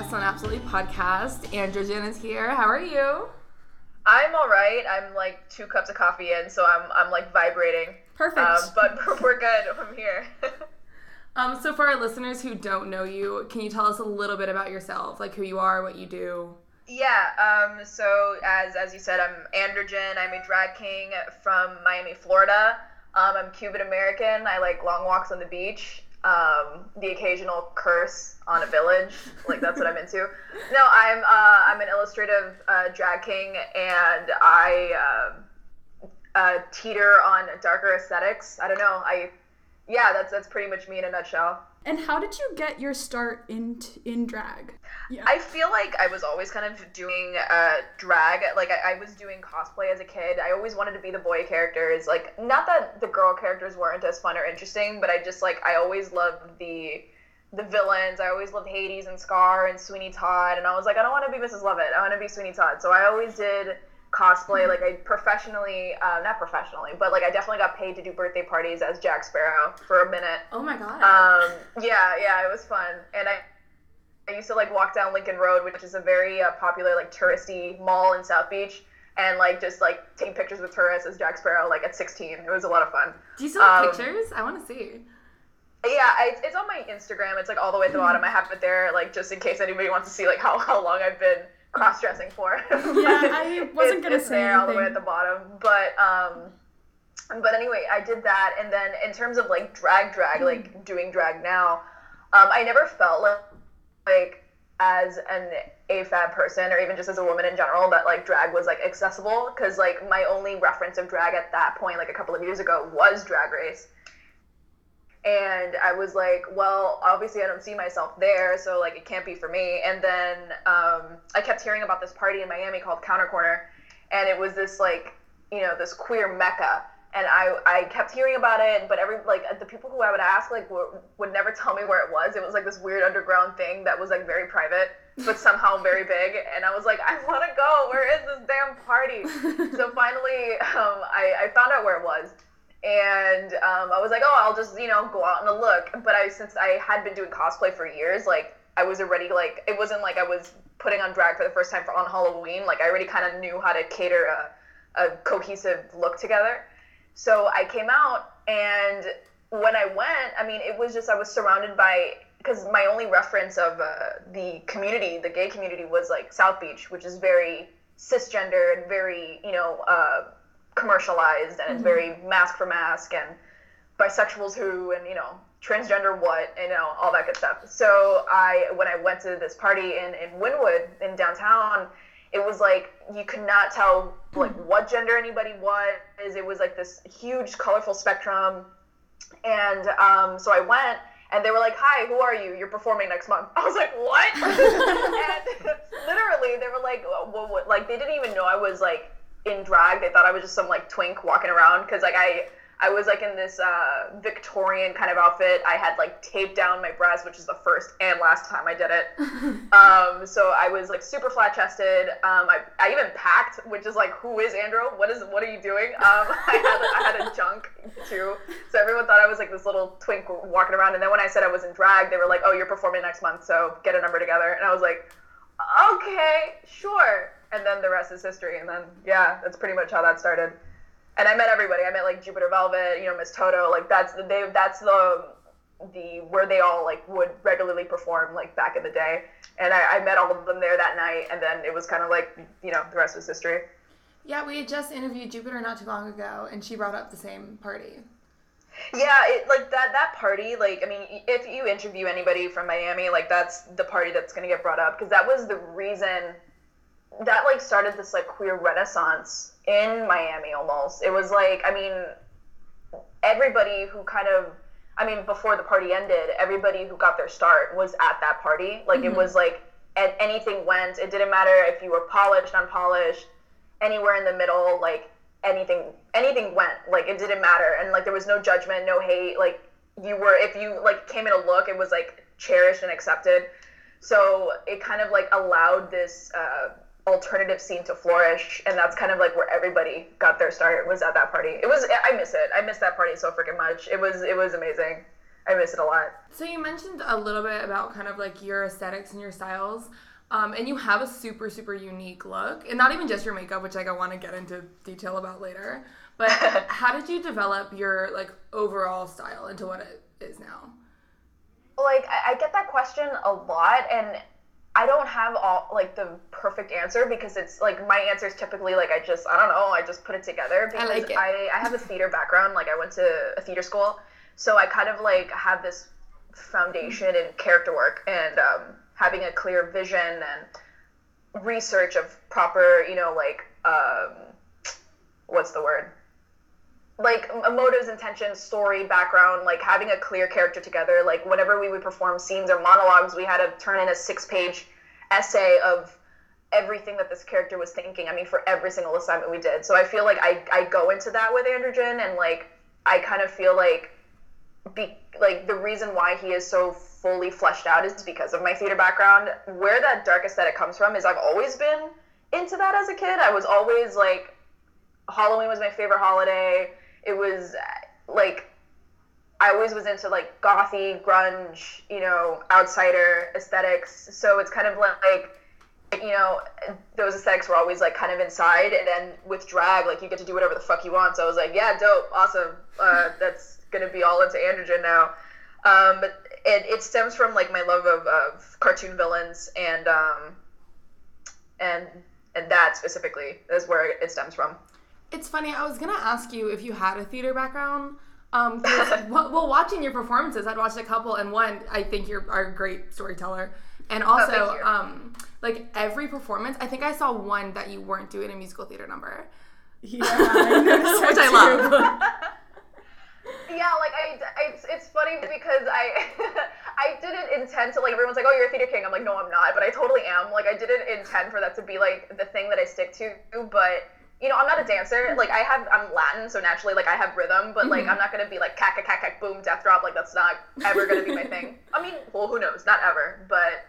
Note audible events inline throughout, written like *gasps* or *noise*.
guest on Absolutely Podcast. Androgen is here. How are you? I'm all right. I'm like two cups of coffee in, so I'm I'm like vibrating. Perfect. Um, but *laughs* we're good. I'm here. *laughs* um, so for our listeners who don't know you, can you tell us a little bit about yourself, like who you are, what you do? Yeah. Um. So as as you said, I'm Androgen. I'm a drag king from Miami, Florida. Um, I'm Cuban American. I like long walks on the beach. Um, the occasional curse on a village, like that's what I'm into. No, I'm uh, I'm an illustrative uh, drag king, and I uh, uh, teeter on darker aesthetics. I don't know. I yeah, that's that's pretty much me in a nutshell. And how did you get your start in in drag? Yeah. I feel like I was always kind of doing uh, drag. Like I, I, was doing cosplay as a kid. I always wanted to be the boy characters. Like not that the girl characters weren't as fun or interesting, but I just like I always loved the the villains. I always loved Hades and Scar and Sweeney Todd, and I was like, I don't want to be Mrs. Lovett. I want to be Sweeney Todd. So I always did cosplay. Like I professionally, uh, not professionally, but like I definitely got paid to do birthday parties as Jack Sparrow for a minute. Oh my god. Um, yeah, yeah, it was fun, and I. I used to like walk down Lincoln Road, which is a very uh, popular like touristy mall in South Beach, and like just like take pictures with tourists as Jack Sparrow like at 16. It was a lot of fun. Do you still have um, pictures? I want to see. Yeah, I, it's on my Instagram. It's like all the way at the bottom. I have it there, like just in case anybody wants to see like how, how long I've been cross dressing for. *laughs* yeah, I wasn't gonna it's say there anything. all the way at the bottom, but um, but anyway, I did that, and then in terms of like drag, drag, mm. like doing drag now, um, I never felt like like as an AFAB person or even just as a woman in general that like drag was like accessible because like my only reference of drag at that point like a couple of years ago was Drag Race and I was like, well, obviously I don't see myself there, so like it can't be for me. And then um, I kept hearing about this party in Miami called Counter Corner, and it was this like, you know, this queer mecca. And I, I kept hearing about it, but every like the people who I would ask like w- would never tell me where it was. It was like this weird underground thing that was like very private, but somehow very *laughs* big. And I was like, I want to go. Where is this damn party? so *laughs* finally, um, I, I found out where it was and um, I was like, oh, I'll just you know go out and look. But I since I had been doing cosplay for years, like I was already like it wasn't like I was putting on drag for the first time for on Halloween. Like I already kind of knew how to cater a, a cohesive look together. So I came out and when I went, I mean, it was just I was surrounded by because my only reference of uh, the community, the gay community, was like South Beach, which is very cisgender and very you know. Uh, commercialized and it's mm-hmm. very masc for masc and bisexuals who and you know transgender what and you know all that good stuff so i when i went to this party in in wynwood in downtown it was like you could not tell like mm-hmm. what gender anybody was it was like this huge colorful spectrum and um, so i went and they were like hi who are you you're performing next month *laughs* i was like what *laughs* and *laughs* literally they were like well, what? like they didn't even know i was like in drag. They thought I was just some like twink walking around because like I I was like in this uh, Victorian kind of outfit. I had like taped down my breasts, which is the first and last time I did it. *laughs* um, so I was like super flat chested. Um, I, I even packed, which is like, who is Andrew? What is what are you doing? Um, *laughs* I had I had a junk too. So everyone thought I was like this little twink walking around. And then when I said I was in drag, they were like, oh, you're performing next month, so get a number together. And I was like, okay, sure and then the rest is history. And then yeah, that's pretty much how that started. And I met everybody. I met like Jupiter Velvet, you know, Miss Toto. Like that's the they that's the the where they all like would regularly perform like back in the day. And I, I met all of them there that night. And then it was kind of like you know the rest was history. Yeah, we had just interviewed Jupiter not too long ago, and she brought up the same party. Yeah, it, like that that party. Like, I mean, if you interview anybody from Miami, like that's the party that's gonna get brought up because that was the reason that like started this like queer renaissance in Miami almost. It was like I mean everybody who kind of I mean before the party ended, everybody who got their start was at that party. Like mm-hmm. it was like anything went. It didn't matter if you were polished, unpolished, anywhere in the middle, like anything anything went. Like it didn't matter and like there was no judgment, no hate. Like you were if you like came in a look, it was like cherished and accepted. So it kind of like allowed this uh, alternative scene to flourish and that's kind of like where everybody got their start was at that party it was i miss it i miss that party so freaking much it was it was amazing I miss it a lot. So you mentioned a little bit about kind of like your aesthetics and your styles. Um, and you have a super super unique look and not even just your makeup which like i want to get into detail about later but *laughs* how did you develop your like overall style into what it is now like I, I get that question a lot and I don't have all like the perfect answer because it's like my answer is typically like I just I don't know I just put it together because I like it. I, I have a theater background. Like I went to a theater school. So I kind of like have this foundation in character work and um, having a clear vision and research of proper you know like um, what's the word like motives, intentions, story, background, like having a clear character together. Like whenever we would perform scenes or monologues, we had to turn in a six-page essay of everything that this character was thinking. I mean, for every single assignment we did. So I feel like I I go into that with Androgen, and like I kind of feel like be like the reason why he is so fully fleshed out is because of my theater background. Where that dark aesthetic comes from is I've always been into that as a kid. I was always like Halloween was my favorite holiday. It was like I always was into like gothy, grunge, you know, outsider aesthetics. So it's kind of like you know, those aesthetics were always like kind of inside, and then with drag, like you get to do whatever the fuck you want. So I was like, yeah, dope, awesome. Uh, *laughs* that's gonna be all into androgen now. Um, but it, it stems from like my love of, of cartoon villains and um, and and that specifically is where it stems from. It's funny. I was gonna ask you if you had a theater background. Um, *laughs* well, well, watching your performances, I'd watched a couple, and one, I think you're are a great storyteller, and also, Oh, um, like every performance, I think I saw one that you weren't doing a musical theater number, Yeah, I *laughs* which I love. *laughs* Yeah, like I, I it's, it's funny because I I didn't intend to like everyone's like, oh, you're a theater king. I'm like, no, I'm not, but I totally am. Like I didn't intend for that to be like the thing that I stick to, but you know, I'm not a dancer. Like I have, I'm Latin, so naturally, like I have rhythm, but like I'm not gonna be like cack cack cack boom death drop. Like that's not ever gonna be my *laughs* thing. I mean, well, who knows? Not ever, but.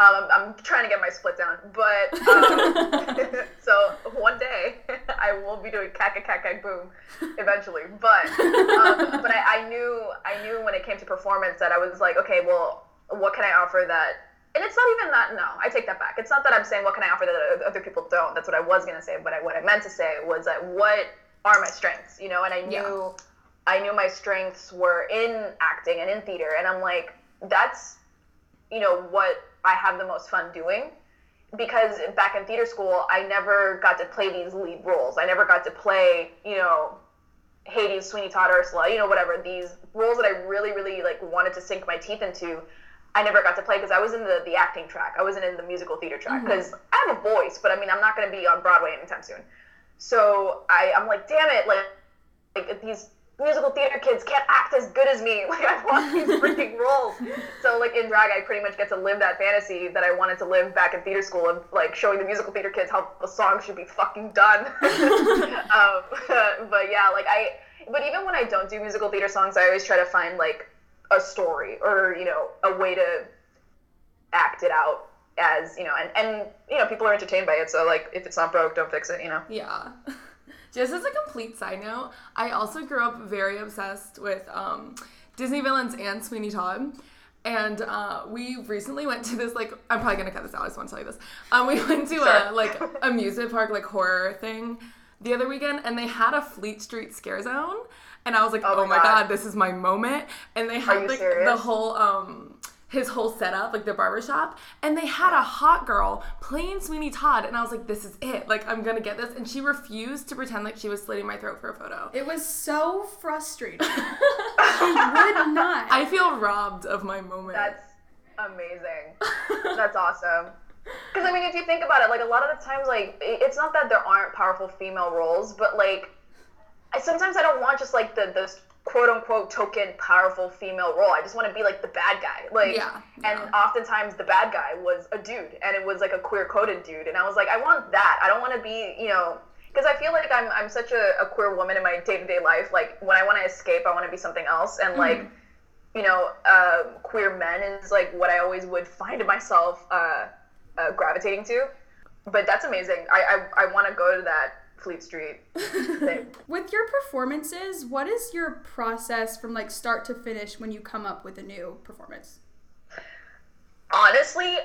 Um, I'm, trying to get my split down, but um, *laughs* *laughs* so one day I will be doing cack cack cack boom eventually. But um, but I, I knew I knew when it came to performance that I was like, okay, well, what can I offer that? And it's not even that. No, I take that back. It's not that I'm saying what can I offer that other people don't. That's what I was gonna say. But I, what I meant to say was that what are my strengths? You know, and I knew Yeah. I knew my strengths were in acting and in theater, and I'm like, that's you know what I have the most fun doing because back in theater school I never got to play these lead roles. I never got to play, you know, Hades, Sweeney Todd, Ursula, you know, whatever these roles that I really, really like wanted to sink my teeth into. I never got to play because I was in the, the acting track. I wasn't in the musical theater track because I have a voice, but I mean, I'm not going to be on Broadway anytime soon. So I, I'm like, damn it, like, like these musical theater kids can't act as good as me. *laughs* Like I want these *laughs* freaking roles. So like in drag, I pretty much get to live that fantasy that I wanted to live back in theater school of like showing the musical theater kids how the song should be fucking done. *laughs* um, but yeah, like I. But even when I don't do musical theater songs, I always try to find like a story or you know a way to act it out as you know and and you know people are entertained by it so like if it's not broke don't fix it you know Yeah. *laughs* Just as a complete side note, I also grew up very obsessed with um, Disney villains and Sweeney Todd. And uh, we recently went to this like I'm probably gonna cut this out. I just want to tell you this. Um, we went to a like *laughs* amusement park like horror thing the other weekend, and they had a Fleet Street scare zone, and I was like, Oh oh, my my God. god. this is my moment. And they had you like the whole um his whole setup, like the barbershop, and they had a hot girl playing Sweeney Todd, and I was like, this is it. Like, I'm gonna get this. And she refused to pretend like she was slitting my throat for a photo. It was so frustrating. *laughs* she would not. I feel robbed of my moment. That's amazing. *laughs* That's awesome. Because I mean, if you think about it, like a lot of the times, like it's not that there aren't powerful female roles, but like I sometimes I don't want just like the the quote unquote token powerful female role. I just want to be like the bad guy. Like Yeah, and oftentimes the bad guy was a dude and it was like a queer coded dude and I was like I want that. I don't want to be, you know, because I feel like I'm I'm such a, a queer woman in my day-to-day life. Like when I want to escape, I want to be something else and like you know, uh, queer men is like what I always would find myself uh, uh, gravitating to. But that's amazing. I I, I want to go to that Fleet Street *laughs* thing. With your performances, what is your process from like start to finish when you come up with a new performance? Honestly,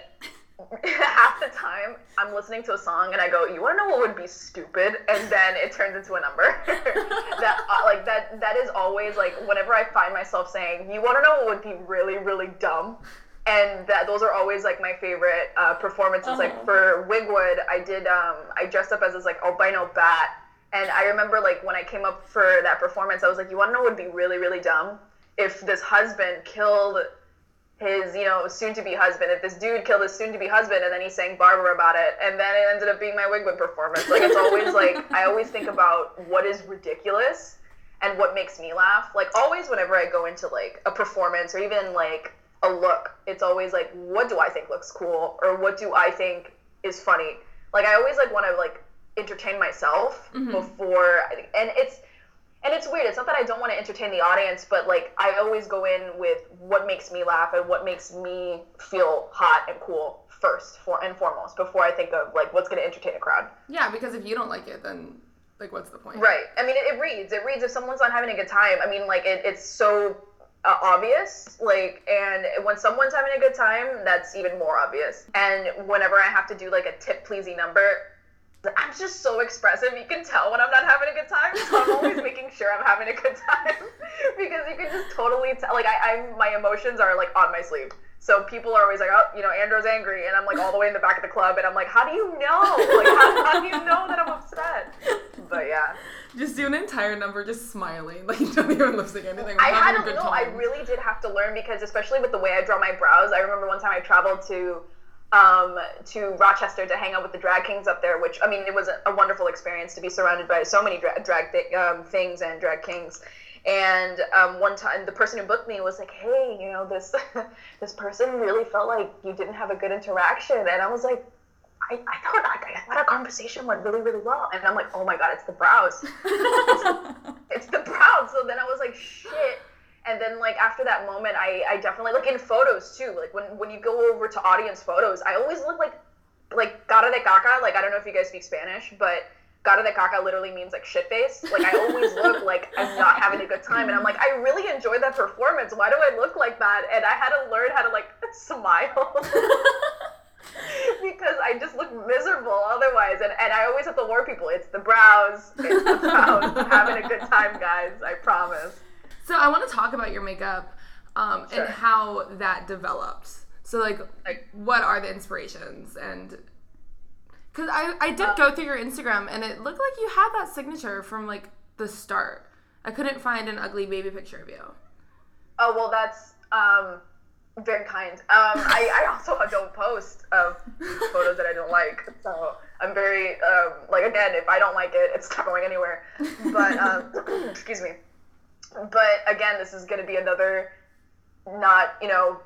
*laughs* half the time I'm listening to a song and I go, "You want to know what would be stupid?" And then it turns into a number. *laughs* that uh, like that that is always like whenever I find myself saying, "You want to know what would be really really dumb?" And that those are always like my favorite uh, performances. Uh-huh. Like for Wigwood, I did um I dressed up as this like albino bat, and I remember like when I came up for that performance, I was like, "You want to know what would be really really dumb?" If this husband killed his, you know, soon to be husband, if this dude killed his soon to be husband and then he sang Barbara about it and then it ended up being my Wigwood performance. Like it's always like I always think about what is ridiculous and what makes me laugh. Like always whenever I go into like a performance or even like a look, it's always like what do I think looks cool or what do I think is funny. Like I always like want to like entertain myself mm-hmm. before and it's and it's weird. It's not that I don't want to entertain the audience, but like I always go in with what makes me laugh and what makes me feel hot and cool first, for and foremost, before I think of like what's going to entertain a crowd. Yeah, because if you don't like it, then like, what's the point? Right. I mean, it, it reads. It reads if someone's not having a good time. I mean, like it, it's so uh, obvious. Like, and when someone's having a good time, that's even more obvious. And whenever I have to do like a tip pleasy number. I'm just so expressive. You can tell when I'm not having a good time. So I'm always *laughs* making sure I'm having a good time *laughs* because you can just totally tell. Like I, I'm, my emotions are like on my sleeve. So people are always like, oh, you know, Andrew's angry, and I'm like all the way in the back of the club, and I'm like, how do you know? Like, how, how do you know that I'm upset? But yeah. Just do an entire number just smiling. *laughs* Like, you don't even lip sync anything. I had a good know. I really did have to learn because, especially with the way I draw my brows, I remember one time I traveled to um, to Rochester to hang out with the drag kings up there, which I mean, it was a, a wonderful experience to be surrounded by so many dra- drag thi- um, things and drag kings. And um, one time, the person who booked me was like, "Hey, you know, this *laughs* this person really felt like you didn't have a good interaction," and I was like. I, I thought like, I thought our conversation went really really well, and I'm like, oh my god, it's the brows *laughs* it's the brows. So then I was like, shit. And then like after that moment, I, I definitely like in photos too. Like when when you go over to audience photos, I always look like like cara de caca. Like I don't know if you guys speak Spanish, but cara de caca literally means like shit face. Like I always look like I'm not having a good time, and I'm like, I really enjoyed that performance. Why do I look like that? And I had to learn how to like *laughs* smile. *laughs* *laughs* because I just look miserable otherwise. And, and I always have to warn people it's the brows. It's the *laughs* brows. I'm having a good time, guys. I promise. So I want to talk about your makeup um, Sure. and how that developed. So like, Like- what are the inspirations and because I I did go through your Instagram and it looked like you had that signature from like the start. I couldn't find an ugly baby picture of you. Oh, well, that's um, very kind. Um, I, I also *laughs* don't post of photos that I don't like. So I'm very, um, like, again, if I don't like it, it's *laughs* not going anywhere. But, um, *coughs* excuse me. But again, this is going to be another not, you know,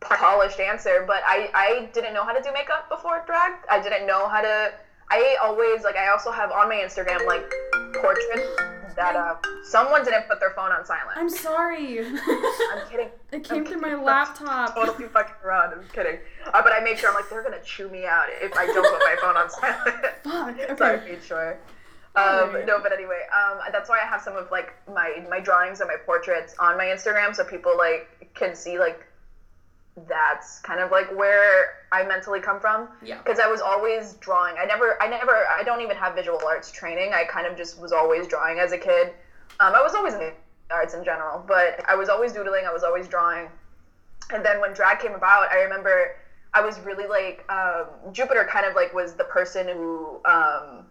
polished answer, but I, I didn't know how to do makeup before drag. I didn't know how to. I always like. I also have on my Instagram like portraits that uh, someone didn't put their phone on silent. I'm sorry. I'm kidding. *laughs* It came I'm through my kidding. laptop. Totally fucking around. I'm kidding. Uh, but I make sure I'm like they're gonna chew me out if I don't put my phone on silent. *laughs* Fuck. *laughs* so I made sure. Um, no, but anyway, um, that's why I have some of like my my drawings and my portraits on my Instagram, so people like can see like that's kind of like where I mentally come from. Yeah. Because I was always drawing. I never, I never, I don't even have visual arts training. I kind of just was always drawing as a kid. Um, I was always in the arts in general, but I was always doodling. I was always drawing. And then when drag came about, I remember I was really like um, Jupiter kind of like was the person who um,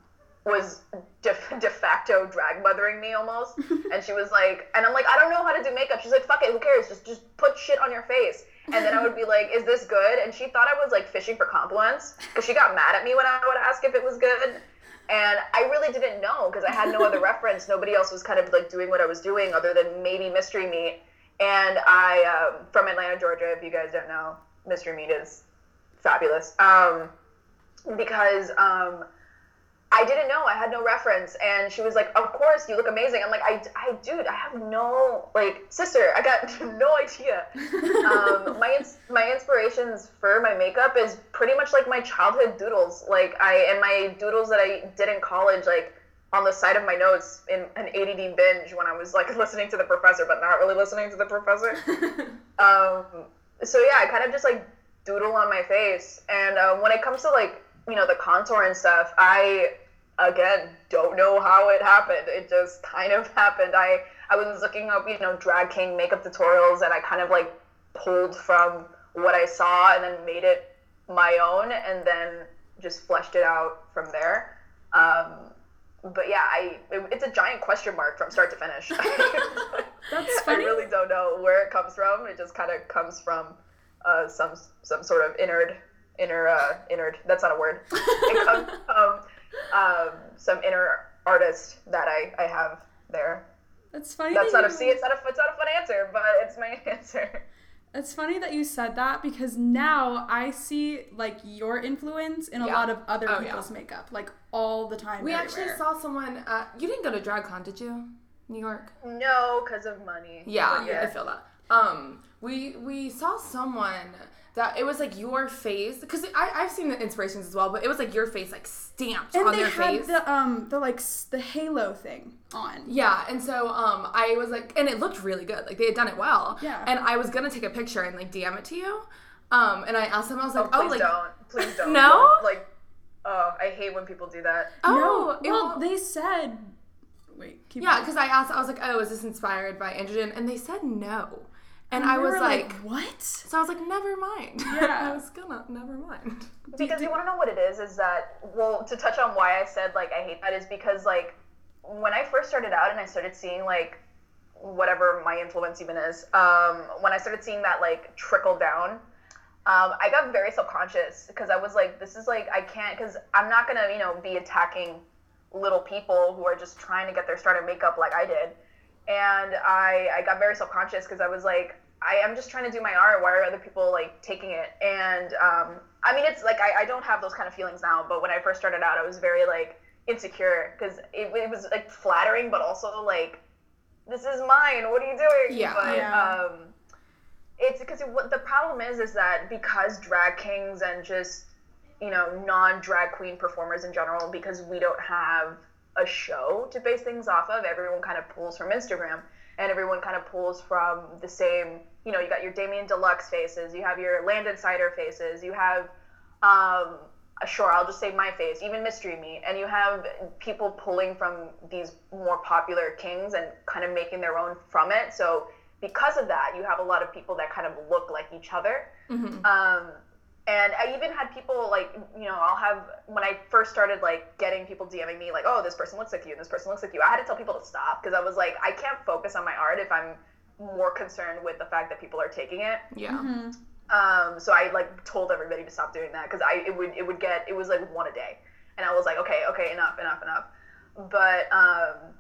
was de, *laughs* de facto drag mothering me almost. *laughs* and she was like, and I'm like, I don't know how to do makeup. She's like, fuck it, who cares? Just just put shit on your face. And then I would be like, is this good? And she thought I was like fishing for compliments because she got mad at me when I would ask if it was good. And I really didn't know because I had no other reference. Nobody else was kind of like doing what I was doing other than maybe Mystery Meat. And I, um, from Atlanta, Georgia, if you guys don't know, Mystery Meat is fabulous. Um, because um, I didn't know. I had no reference. And she was like, Of course, you look amazing. I'm like, I, I dude, I have no, like, sister, I got *laughs* no idea. *laughs* um, my, my inspirations for my makeup is pretty much like my childhood doodles. Like, I, and my doodles that I did in college, like, on the side of my notes in an ADD binge when I was like *laughs* listening to the professor, but not really listening to the professor. um, so yeah, I kind of just like doodle on my face. And uh, when it comes to like you know the contour and stuff, I again don't know how it happened. It just kind of *laughs* happened. I I was looking up you know drag king makeup tutorials, and I kind of like pulled from what I saw and then made it my own, and then just fleshed it out from there. Um, but yeah, I it, it's a giant question mark from start to finish. *laughs* That's *laughs* funny. I really don't know where it comes from. It just kind of comes from uh, some some sort of inner inner uh, inner. That's not a word. It comes from um, some inner artist that I, I have there. That's funny. That's that not a see. It's not a it's not a fun answer, but it's my *laughs* answer. It's funny that you said that because now I see like your influence in a Yeah. lot of other Oh, yeah. people's makeup, like all the time. we actually saw someone. At, you didn't go to DragCon, did you? New York. No, because of money. Yeah, But I feel that. Um, we we saw someone that it was like your face because I I've seen the inspirations as well, but it was like your face like stamped and on they their had face. the um the like the halo thing on. Yeah, and so um, I was like, and it looked really good. Like they had done it well. Yeah. And I was gonna take a picture and like DM it to you. Um, and I asked them, I was Oh, like, please oh, like, don't. Please *laughs* don't. No? Don't. Like, oh, I hate when people do that. oh, no, it well won't- they said. Wait, keep yeah, because I asked, I was like, oh, is this inspired by androgen? And they said no. And I was were like, what? so I was like, never mind. *laughs* Yeah. I was gonna, never mind. Because you want to know what it is, is that, well, to touch on why I said, like, I hate that, is because, like, when I first started out and I started seeing, like, whatever my influence even is, um, when I started seeing that, like, trickle down, um, I got very self-conscious because I was like, this is, like, I can't, because I'm not going to, you know, be attacking little people who are just trying to get their start in makeup like I did. And I, I got very self-conscious because I was like, I am just trying to do my art. Why are other people like taking it? And um, I mean, it's like I, I don't have those kind of feelings now. But when I first started out, I was very like insecure because it, it was like flattering, but also like, this is mine. What are you doing? Yeah. But Yeah. um, it's because it, what the problem is is that because drag kings and just you know non drag queen performers in general, because we don't have a show to base things off of, everyone kind of pulls from Instagram and everyone kind of pulls from the same. You know, you got your Damien Deluxe faces, you have your Landon Cider faces, you have um, uh, sure, I'll just say my face, even Mystery Meat, and you have people pulling from these more popular kings and kind of making their own from it. So because of that, you have a lot of people that kind of look like each other. Um, and I even had people like, you know, I'll have when I first started like getting people DMing me like, oh, this person looks like you, and this person looks like you. I had to tell people to stop because I was like, I can't focus on my art if I'm more concerned with the fact that people are taking it. Yeah. Um, so I like told everybody to stop doing that because I it would it would get it was like one a day, and I was like, okay, okay, enough, enough, enough. But um,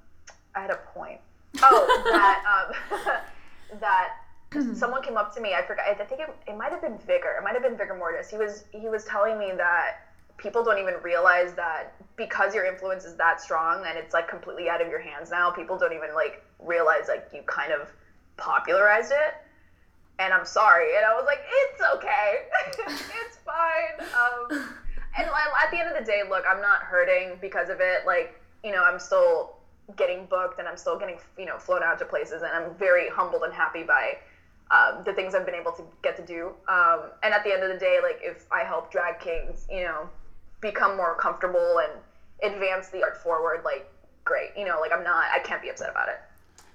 I had a point. Oh, *laughs* that um, *laughs* that someone came up to me. I forgot. I think it, it might have been Vigor. It might have been Vigor Mortis. He was he was telling me that people don't even realize that because your influence is that strong and it's like completely out of your hands now. People don't even like realize like you kind of popularized it and I'm sorry. And I was like, it's okay, *laughs* it's fine. Um, and at the end of the day, look, I'm not hurting because of it. Like, you know, I'm still getting booked and I'm still getting, you know, flown out to places, and I'm very humbled and happy by um, the things I've been able to get to do. Um, and at the end of the day, like, if I help drag kings, you know, become more comfortable and advance the art forward, like, great. You know, like, I'm not, I can't be upset about it.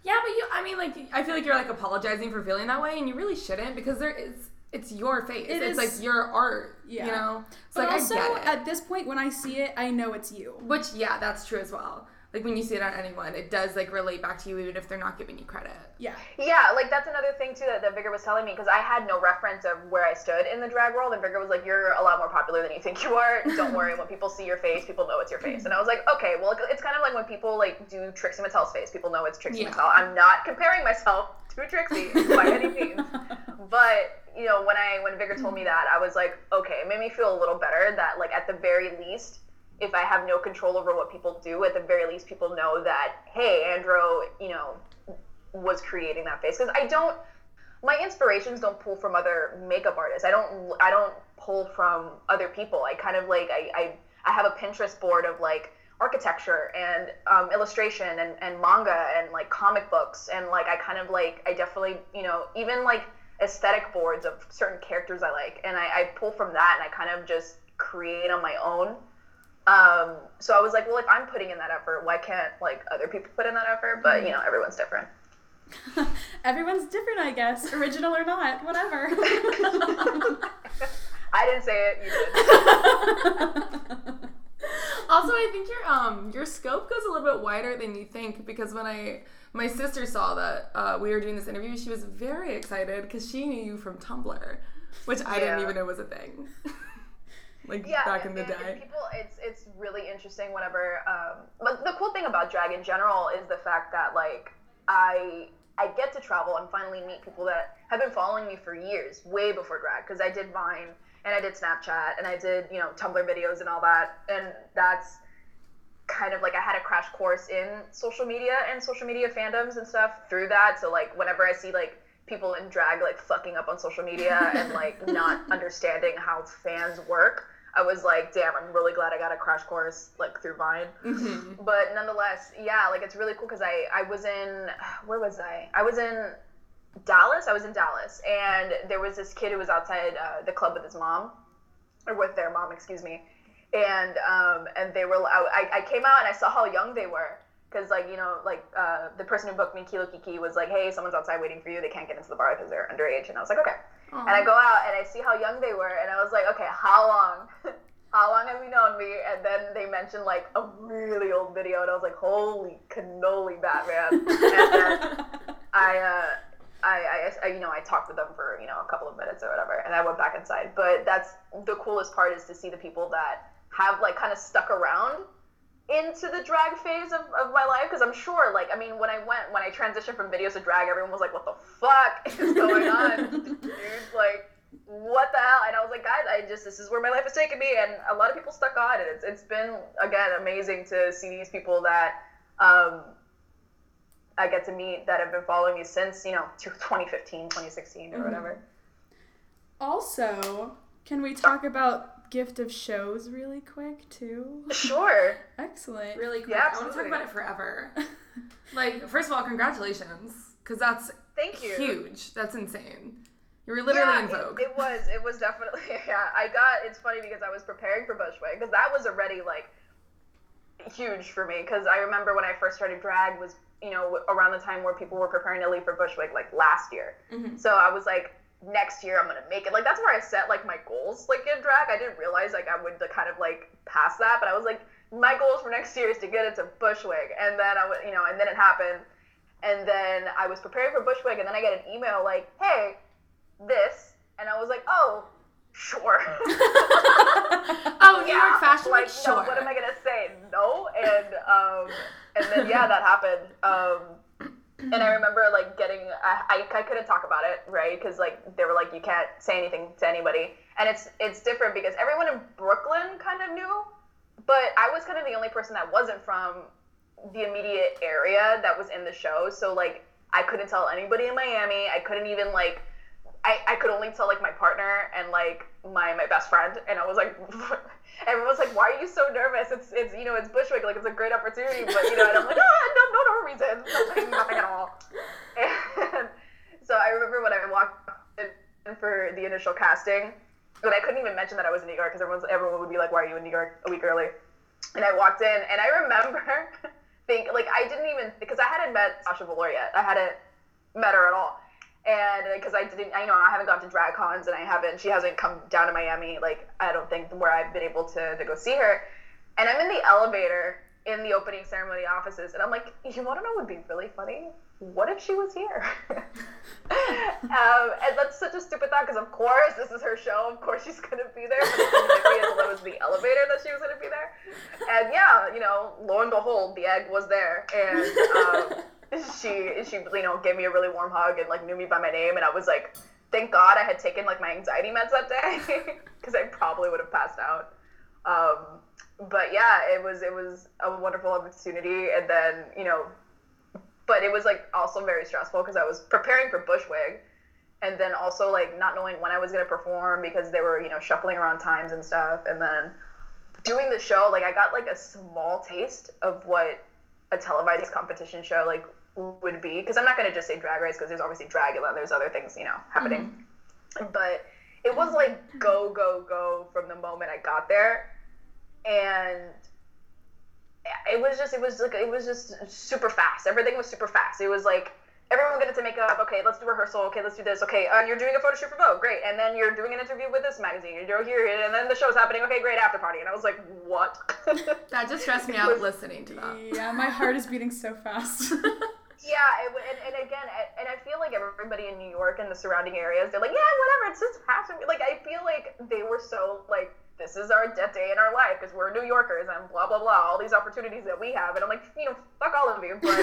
Yeah, but you, I mean, like, I feel like you're like apologizing for feeling that way, and you really shouldn't because there is, it's your face. It it's is- like your art. Yeah. You know. So But like also, I get it. at this point, when I see it, I know it's you. Which yeah, that's true as well. Like when you see it on anyone, it does like relate back to you even if they're not giving you credit. Yeah. Yeah, like that's another thing too that, that Vigor was telling me because I had no reference of where I stood in the drag world, and Vigor was like, "You're a lot more popular than you think you are. Don't worry. When people see your face, people know it's your face." And I was like, "Okay, well, it's kind of like when people like do Trixie Mattel's face. People know it's Trixie Yeah. Mattel. I'm not comparing myself to Trixie by any means, *laughs* but you know, when I when Vigor told me that, I was like, okay, it made me feel a little better that like at the very least, if I have no control over what people do, at the very least, people know that hey, Andro, you know, was creating that face because I don't. My inspirations don't pull from other makeup artists. I don't. I don't pull from other people. I kind of like I I, I have a Pinterest board of like architecture and um, illustration and, and manga and like comic books and like I kind of like I definitely you know even like aesthetic boards of certain characters I like and I, I pull from that and I kind of just create on my own um, so I was like, well, if I'm putting in that effort, why can't like other people put in that effort? But you know, everyone's different. *laughs* Everyone's different, I guess, original or not, whatever. *laughs* I didn't say it. You did. *laughs* also, I think your um your scope goes a little bit wider than you think because when I my sister saw that uh, we were doing this interview, she was very excited because she knew you from Tumblr, which I didn't even know was a thing. Like yeah, back in the day. People, it's it's really interesting whenever. Um, but the cool thing about drag in general is the fact that like I I get to travel and finally meet people that have been following me for years, way before drag, because I did Vine and I did Snapchat and I did you know Tumblr videos and all that, and that's kind of like I had a crash course in social media and social media fandoms and stuff through that. So like whenever I see like people in drag like fucking up on social media and like not *laughs* understanding how fans work, I was like, damn, I'm really glad I got a crash course like through Vine. Mhm. But nonetheless, yeah, like it's really cool because I I was in *sighs* where was I? I was in Dallas. I was in Dallas, and there was this kid who was outside uh, the club with his mom, or with their mom, excuse me, and um and they were I, I came out and I saw how young they were. Cause like you know like uh, the person who booked me Kilo Kiki was like hey someone's outside waiting for you they can't get into the bar because they're underage and I was like okay and I go out and I see how young they were, and I was like, okay, how long? *laughs* how long have you known me? And then they mentioned like a really old video, and I was like, holy cannoli, Batman. *laughs* and I, uh, I, I, I, you know, I talked with them for you know a couple of minutes or whatever, and I went back inside. But that's the coolest part is to see the people that have like kind of stuck around into the drag phase of, of my life because I'm sure like I mean when I went when I transitioned from videos to drag everyone was like what the fuck *laughs* is going on? *laughs* Dude like what the hell? And I was like guys I just this is where my life has taken me. And a lot of people stuck on and it's, it's been again amazing to see these people that um, I get to meet that have been following me since you know *laughs* 2015 2016 or whatever. Also, can we talk about gift of shows really quick too? sure *laughs* Excellent. Really quick. Yeah, I want to talk about it forever. *laughs* like, first of all, congratulations, because that's thank you huge. That's insane. You were literally yeah, in Vogue. It, it was. It was definitely. *laughs* Yeah, I got. It's funny because I was preparing for Bushwig because that was already like huge for me because I remember when I first started drag was you know around the time where people were preparing to leave for Bushwig like last year. Mhm. So I was like, next year I'm gonna make it. Like that's where I set like my goals like in drag. I didn't realize like I would like, kind of like pass that, but I was like, my goals for next year is to get into Bushwig, and then I would you know, and then it happened. And then I was preparing for Bushwig, and then I get an email like, "Hey, this," and I was like, "Oh, sure." *laughs* *laughs* oh, New York Fashion like, Week, sure. no, what am I gonna say? No, and um, and then yeah, that happened. Um, and I mm-hmm. remember like getting, I, I, I couldn't talk about it, right? Because like they were like, you can't say anything to anybody, and it's it's different because everyone in Brooklyn kind of knew, but I was kind of the only person that wasn't from the immediate area that was in the show, so like I couldn't tell anybody in Miami. I couldn't even like I, I could only tell like my partner and like my my best friend and I was like *laughs* everyone's like why are you so nervous? It's it's you know it's Bushwig like it's a great opportunity but you know and I'm like *laughs* ah no no no reason. *laughs* Nothing nothing at all. And so I remember when I walked in for the initial casting but I couldn't even mention that I was in New York because everyone's everyone would be like why are you in New York a week early? And I walked in and I remember think like I didn't even because I hadn't met Sasha Velour yet. I hadn't met her at all and because I didn't, I know I haven't gone to drag cons and I haven't, she hasn't come down to Miami, like I don't think where I've been able to, to go see her. And I'm in the elevator in the opening ceremony offices, and I'm like, you want to know would be really funny? What if she was here? *laughs* um, and that's such a stupid thought because of course this is her show, of course she's gonna be there. But it was the elevator that she was gonna be there. And yeah, you know, lo and behold, the egg was there, and. Um, she she you know gave me a really warm hug and like knew me by my name and I was like thank God I had taken like my anxiety meds that day *laughs* because I probably would have passed out. Um, but yeah, it was it was a wonderful opportunity, and then you know, but it was like also very stressful because I was preparing for Bushwig, and then also like not knowing when I was gonna perform because they were you know shuffling around times and stuff, and then doing the show like I got like a small taste of what a televised competition show like would be because I'm not gonna just say Drag Race because there's obviously Dragula and there's other things you know happening, mm-hmm. but it was like go go go from the moment I got there, and it was just it was like it was just super fast. Everything was super fast. It was like everyone get into makeup. Okay, let's do rehearsal. Okay, let's do this. Okay, uh, you're doing a photo shoot for Vogue. Great. And then you're doing an interview with this magazine. You're here, and then the show's happening. Okay, great after party. And I was like, what? that just stressed me *laughs* out listening to that. Yeah, my heart is beating so fast. *laughs* yeah, it, and, and again, and I feel like everybody in New York and the surrounding areas, they're like, yeah, whatever, it's just passion. Like, I feel like they were so like this is our death day in our life because we're New Yorkers and blah blah blah. All these opportunities that we have, and I'm like, you know, fuck all of you. But *laughs*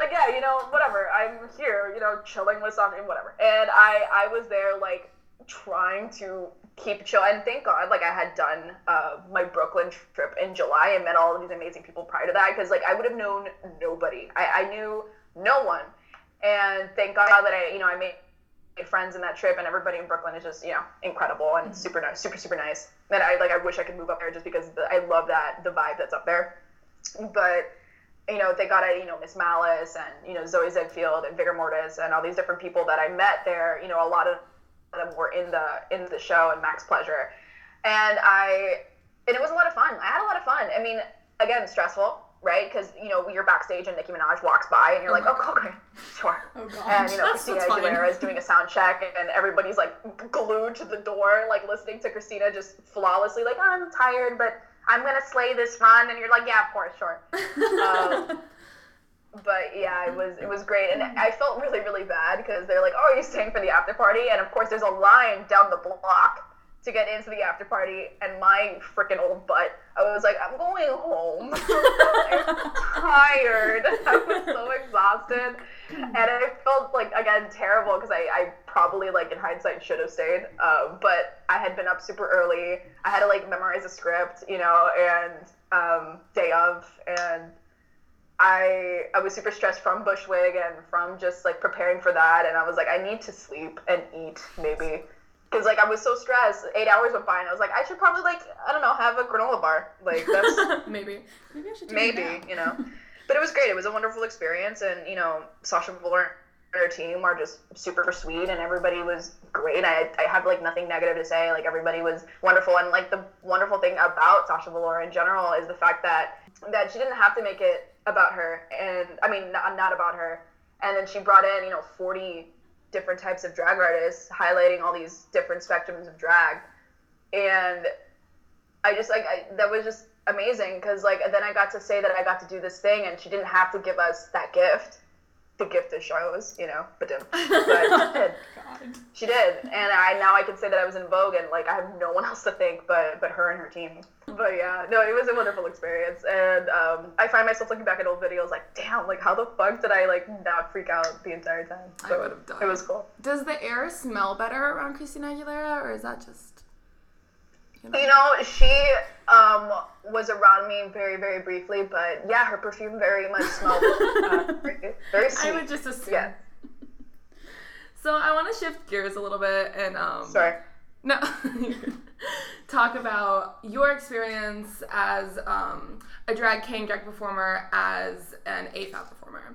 like, yeah, you know, whatever. I'm here, you know, chilling with something, whatever. And I I was there like trying to keep chill. And thank God, like I had done uh, my Brooklyn trip in July and met all of these amazing people prior to that because like I would have known nobody. I, I knew no one. And thank God that I, you know, I made friends in that trip, and everybody in Brooklyn is just you know incredible and mm-hmm. super nice, super super nice. And I like I wish I could move up there just because the, I love that the vibe that's up there. But you know they got a you know Miss Malice and you know Zoe Ziegfeld and Vigor Mortis and all these different people that I met there. You know a lot of them were in the in the show and Max Pleasure, and I and it was a lot of fun. I had a lot of fun. I mean, again, stressful right? Because you know you're backstage and Nicki Minaj walks by and you're like, oh, okay, *laughs* sure. Oh, and you know that's, Christina Aguilera is doing a sound check and everybody's like glued to the door, like listening to Christina just flawlessly, like oh, I'm tired, but I'm gonna slay this run, and you're like, yeah, of course, sure. *laughs* um, but yeah, it was it was great, and I felt really really bad because they're like, oh, are you staying for the after party? And of course, there's a line down the block to get into the after party, and my freaking old butt, I was like, I'm going home. *laughs* I'm tired. I was so exhausted, and I felt like again terrible because I, I probably like in hindsight should have stayed, um, but I had been up super early. I had to like memorize a script, you know, and um, day of, and I I was super stressed from Bushwig and from just like preparing for that, and I was like, I need to sleep and eat maybe because like I was so stressed. Eight hours went by, and I was like, I should probably like I don't know have a granola bar. Like that's *laughs* maybe maybe I should maybe you know. But it was great. It was a wonderful experience, and you know Sasha Velour and her team are just super sweet, and everybody was great. I I have like nothing negative to say. Like everybody was wonderful, and like the wonderful thing about Sasha Velour in general is the fact that that she didn't have to make it about her, and I mean not, not about her. And then she brought in you know forty different types of drag artists, highlighting all these different spectrums of drag. And I just like I, that was just amazing because like then I got to say that I got to do this thing, and she didn't have to give us that gift the gift of shows, you know, but, *laughs* but she did. She did, and I now I can say that I was in Vogue, and like I have no one *laughs* else to thank but but her and her team. But yeah, no, it was a wonderful experience, and um, I find myself looking back at old videos like, damn, like how the fuck did I like not freak out the entire time? So I would have died. It was cool. Does the air smell better around Christina Aguilera, or is that just? You know, you know she um, was around me very, very briefly, but yeah, her perfume very much smelled uh, *laughs* *laughs* very, very sweet. I would just assume. Yeah. So I want to shift gears a little bit and um, sorry. No, *laughs* talk about your experience as um, a drag king, drag performer, as an AFAB performer.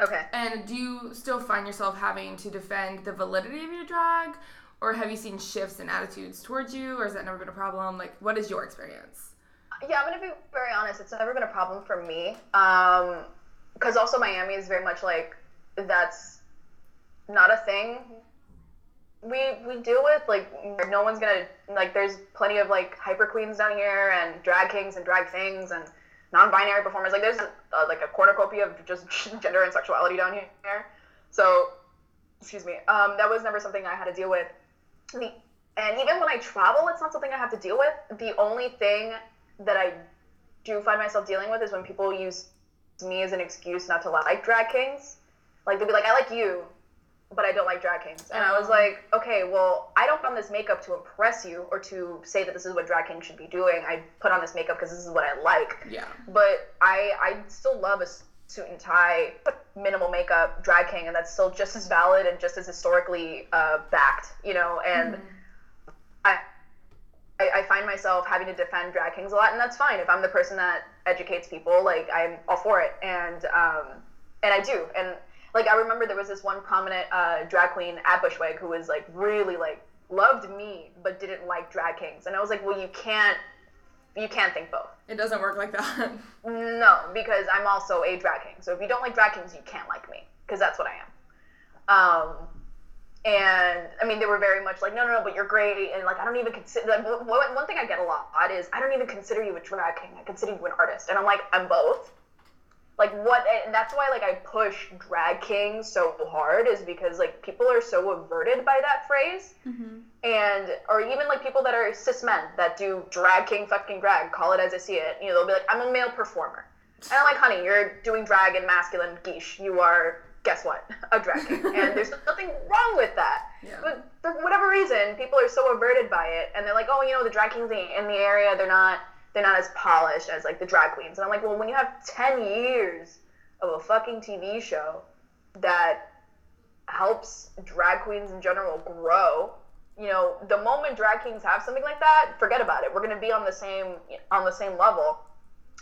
Okay. And do you still find yourself having to defend the validity of your drag, or have you seen shifts in attitudes towards you, or has that never been a problem? Like, what is your experience? Yeah, I'm gonna be very honest. It's never been a problem for me, because um, also Miami is very much like that's not a thing we we deal with like no one's gonna like there's plenty of like hyper queens down here and drag kings and drag things and non-binary performers like there's a, like a cornucopia of just *laughs* gender and sexuality down here so excuse me um, that was never something i had to deal with and even when I travel, it's not something I have to deal with. The only thing that I do find myself dealing with is when people use me as an excuse not to like drag kings. Like they'll be like, "I like you," but I don't like drag kings. And I was Oh. like, okay, well, I don't put on this makeup to impress you or to say that this is what drag kings should be doing. I put on this makeup because this is what I like. Yeah. But I I still love a suit and tie, minimal makeup, drag king, and that's still just as valid and just as historically uh, backed, you know. And I, I I find myself having to defend drag kings a lot, and that's fine if I'm the person that educates people. Like I'm all for it, and um, and I do, and like I remember there was this one prominent uh, drag queen at Bushwig who was like really like loved me but didn't like drag kings, and I was like, well, you can't you can't think both. It doesn't work like that. *laughs* No, because I'm also a drag king. So if you don't like drag kings, you can't like me because that's what I am. Um, and I mean, they were very much like, no, no, no, but you're great. And like, I don't even consider. Like, one, one thing I get a lot is I don't even consider you a drag king. I consider you an artist. And I'm like, I'm both. Like what? And that's why like I push drag king so hard is because like people are so averted by that phrase. Mm-hmm. And or even like people that are cis men that do drag king fucking drag call it as i see it you know they'll be like i'm a male performer. And i'm like honey you're doing drag and masculine geesh. You are guess what? A drag king. *laughs* And there's nothing wrong with that. Yeah. but for whatever reason people are so averted by it and they're like oh you know the drag kings in the area they're not they're not as polished as like the drag queens. And i'm like well when you have 10 years of a fucking tv show that helps drag queens in general grow you know the moment drag kings have something like that forget about it. We're to be on the same on the same level.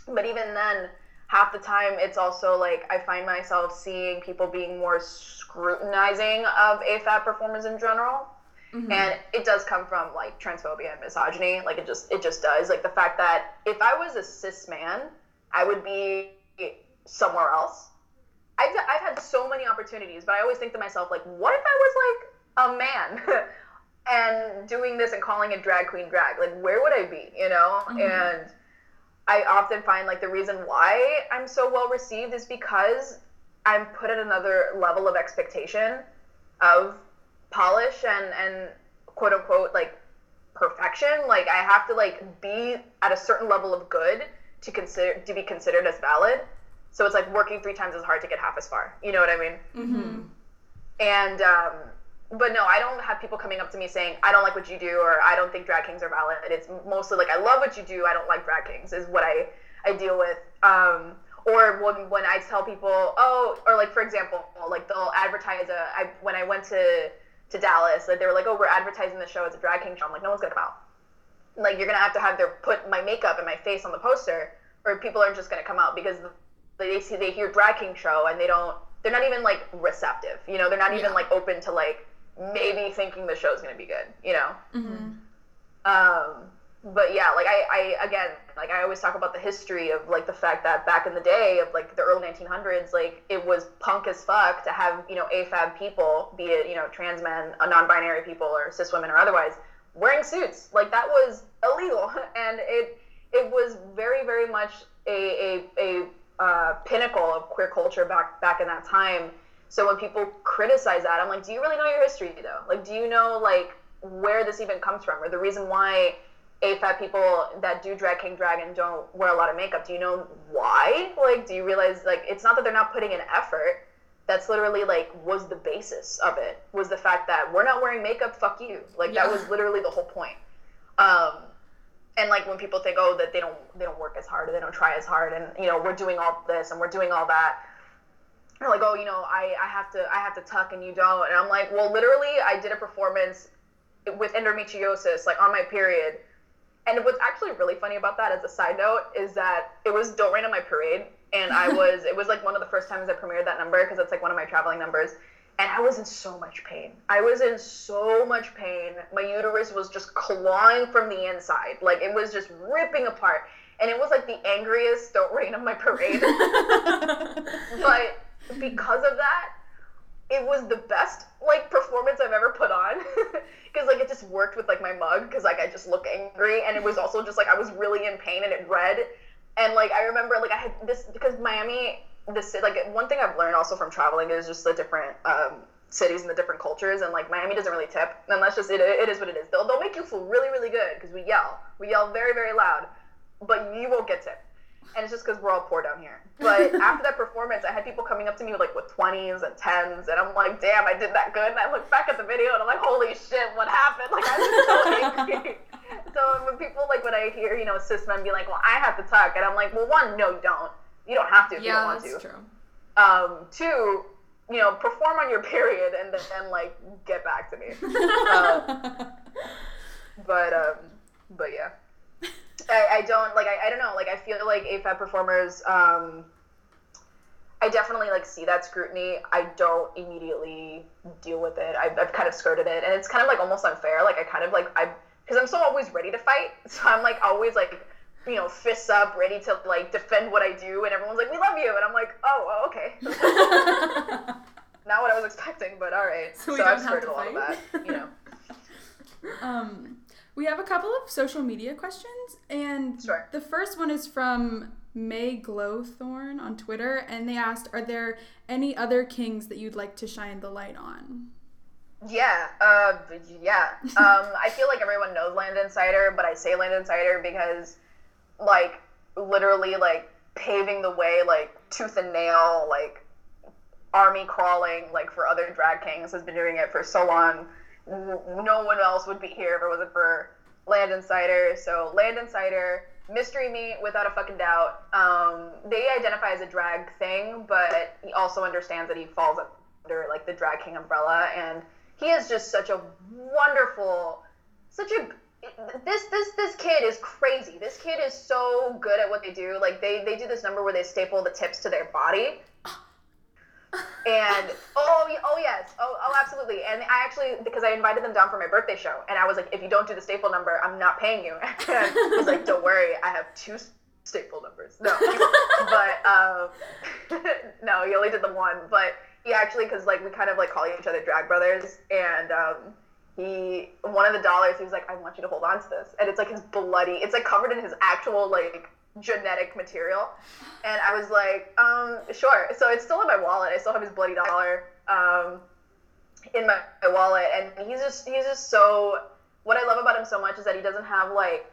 But even then half the time it's also like i find myself seeing people being more scrutinizing of afab performers in general Mm-hmm. and it does come from like transphobia and misogyny. Like it just it just does. Like the fact that if i was a cis man i would be somewhere else. I've, I've had so many opportunities, but I always think to myself, like, what if I was like a man *laughs* and doing this and calling it drag queen drag? Like, where would I be, you know? Mm-hmm. And I often find like the reason why I'm so well received is because I'm put at another level of expectation of polish and, and quote unquote like perfection. Like, I have to like be at a certain level of good to consider to be considered as valid. So it's like working three times as hard to get half as far. You know what I mean? Mm-hmm. And um, but no, I don't have people coming up to me saying I don't like what you do or I don't think drag kings are valid. It's mostly like I love what you do. I don't like drag kings is what I I deal with. Um, or when when I tell people oh or like for example like they'll advertise a I when I went to to Dallas like they were like oh we're advertising the show as a drag king show. I'm like no one's gonna come out. Like you're gonna have to have their put my makeup and my face on the poster or people aren't just gonna come out because they see they hear drag king show and they don't they're not even like receptive you know they're not even like open to like maybe thinking the show's gonna be good you know Mm-hmm. um but yeah like I, I again like i always talk about the history of like the fact that back in the day of like the early 1900s like it was punk as fuck to have you know afab people be it you know trans men uh, non-binary people or cis women or otherwise wearing suits. Like that was illegal. *laughs* And it it was very very much a a, a uh, pinnacle of queer culture back back in that time. So when people criticize that i'm like do you really know your history though? Like do you know like where this even comes from or the reason why AFAB people that do drag king drag and don't wear a lot of makeup, do you know why? Like, do you realize like it's not that they're not putting in effort. That's literally like was the basis of it was the fact that we're not wearing makeup. Fuck you. Like that was literally the whole point. Um, and like when people think, oh, that they don't they don't work as hard or they don't try as hard, and you know we're doing all this and we're doing all that. They're like, oh, you know, I, I have to I have to tuck and you don't, and I'm like, well, literally, I did a performance with endometriosis, like on my period. And what's actually really funny about that, as a side note, is that it was Don't Rain on my parade, and I *laughs* was it was like one of the first times I premiered that number because it's like one of my traveling numbers, and I was in so much pain. I was in so much pain. My uterus was just clawing from the inside, like it was just ripping apart, and it was like the angriest Don't Rain on my parade. *laughs* but because of that, it was the best like performance I've ever put on. *laughs* Because like it just worked with like my mug because like I just look angry. And it was *laughs* also just like I was really in pain and it read. And like I remember like I had this because Miami this like one thing I've learned also from traveling is just the different um, cities and the different cultures. And like Miami doesn't really tip. And that's just it, it is what it is. They'll, they'll make you feel really really good because we yell. We yell very very loud. But you won't get tipped and it's just because we're all poor down here. But *laughs* after that performance, I had people coming up to me like with twenties and tens, and I'm like, damn, I did that good. And I look back at the video and I'm like, holy shit, what happened? Like I was so *laughs* angry. so when people like when I hear you know cis men be like, well, I have to tuck, and I'm like, well, one, no, you don't. You don't have to if you don't Yeah, want that's to. true. Um, two, you know, perform on your period and then, then like get back to me. Uh, *laughs* but um, but yeah. I, I don't like I, I don't know like I feel like AFAB performers um I definitely like see that scrutiny. I don't immediately deal with it. I've, I've kind of skirted it and it's kind of like almost unfair. Like I kind of like I because I'm so always ready to fight. *laughs* So I'm like always like you know fists up ready to like defend what I do and everyone's like we love you. And I'm like oh, oh okay. *laughs* Not what I was expecting but all right. So so, I've skirted a lot of that you know. *laughs* Um, we have a couple of social media questions, and Sure. the first one is from May Glowthorn on Twitter, and they asked, "Are there any other kings that you'd like to shine the light on?" Yeah, uh, yeah. *laughs* Um, I feel like everyone knows Landon Cider, but I say Landon Cider because, like, literally, like, paving the way, like, tooth and nail, like, army crawling, like, for other drag kings has been doing it for so long. No one else would be here if it wasn't for Landon Cider. So, Landon Cider, Mystery Meat, without a fucking doubt. Um, they identify as a drag thing, but he also understands that he falls under, like, the drag king umbrella, and he is just such a wonderful such a this this this kid is crazy this kid is so good at what they do like they they do this number where they staple the tips to their body and oh oh yes. Oh oh absolutely. And i actually because i invited them down for my birthday show and i was like if you don't do the staple number i'm not paying you. *laughs* And he's like don't worry. I have two staple numbers. No. *laughs* But um *laughs* no he only did the one. But he actually because like we kind of like call each other drag brothers and um he one of the dollars he was like i want you to hold on to this. And it's like his bloody it's like covered in his actual like genetic material. And i was like um sure. So it's still in my wallet. I still have his bloody dollar um in my, my wallet. And he's just he's just so what i love about him so much is that he doesn't have like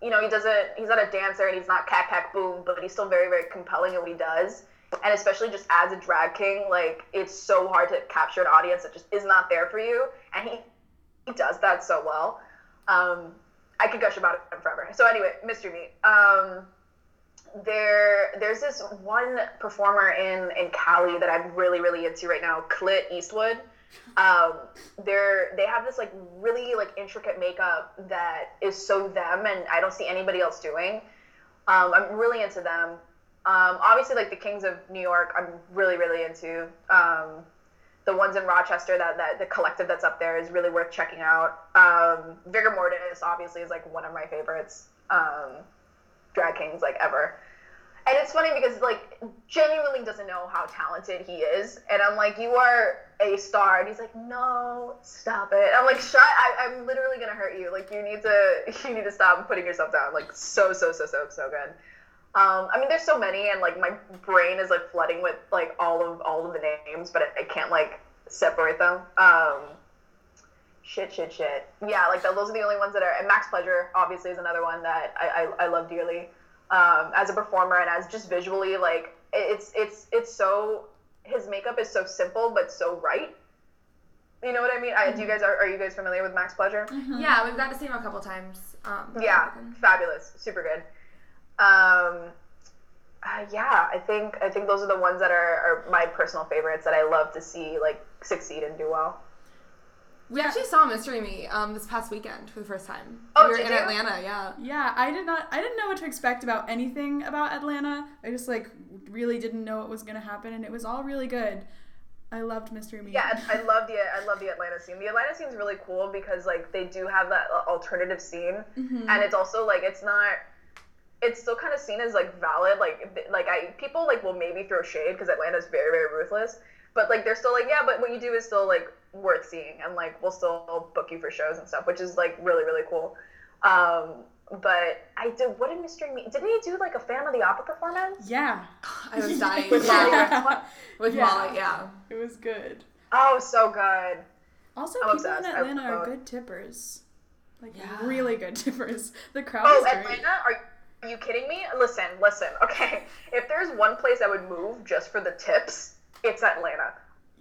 you know he doesn't he's not a dancer and he's not cack cack boom but he's still very very compelling in what he does. And especially just as a drag king like it's so hard to capture an audience that just is not there for you. And he he does that so well. Um i could gush about him forever. So anyway mystery meat. Um there there's this one performer in in Cali that I'm really really into right now, Clit Eastwood. Um, they're they have this like really like intricate makeup that is so them, and I don't see anybody else doing. Um, I'm really into them. Um, obviously, like the Kings of New York, I'm really really into. Um, the ones in Rochester that, that the collective that's up there is really worth checking out. Um, Vigor Mortis obviously is like one of my favorites. Um, drag kings like ever. And it's funny because like genuinely doesn't know how talented he is, and I'm like, you are a star, and he's like, no, stop it. I'm like, shut. I, I'm literally gonna hurt you. Like you need to, *laughs* you need to stop putting yourself down. Like so, so, so, so, so good. Um, I mean, there's so many, and like my brain is like flooding with like all of all of the names, but I, I can't like separate them. Um, shit, shit, shit. Yeah, like those are the only ones that are. And Max Pleasure obviously is another one that I I, I love dearly. Um, as a performer and as just visually, like it's it's it's so his makeup is so simple but so right. You know what I mean? I, do you guys are, are you guys familiar with Max Pleasure? Yeah, we've got to see him a couple times. Um, Yeah, fabulous, super good. Um, uh, yeah, I think I think those are the ones that are, are my personal favorites that I love to see like succeed and do well. We actually saw Mystery Meat um, this past weekend for the first time. Oh, we were did in you? Atlanta, yeah. Yeah, I did not. I didn't know what to expect about anything about Atlanta. I just like really didn't know what was gonna happen, and it was all really good. I loved Mystery Meat. Yeah, I love the I love the Atlanta scene. The Atlanta scene's really cool because like they do have that uh, alternative scene, Mhm. and it's also like it's not. It's still kind of seen as like valid, like like I people like will maybe throw shade because Atlanta's very very ruthless, but like they're still like yeah, but what you do is still like worth seeing, and like we'll still book you for shows and stuff, which is like really really cool. Um, but I did what did Mystery Meat? Didn't he do like a Phantom of the Opera performance? Yeah. I was *laughs* dying. With yeah. Molly Ringwald? With Yeah. Molly, yeah. It was good. Oh, so good. Also, I'm people in obsessed. I Atlanta are good tippers. Like Yeah. really good *laughs* tippers. The crowd Oh, is great. Atlanta? Are you kidding me? Listen, listen. Okay, *laughs* if there's one place I would move just for the tips, it's Atlanta.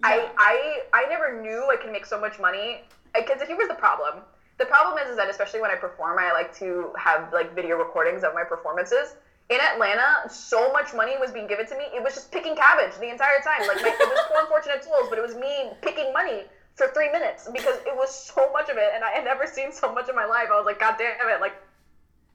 I, I I never knew I could make so much money because here was the problem. The problem is, is that especially when I perform, I like to have like video recordings of my performances. In Atlanta, so much money was being given to me. It was just picking cabbage the entire time. Like my, it was four unfortunate souls, but it was me picking money for three minutes because it was so much of it, and I had never seen so much in my life. I was like, God damn it! Like,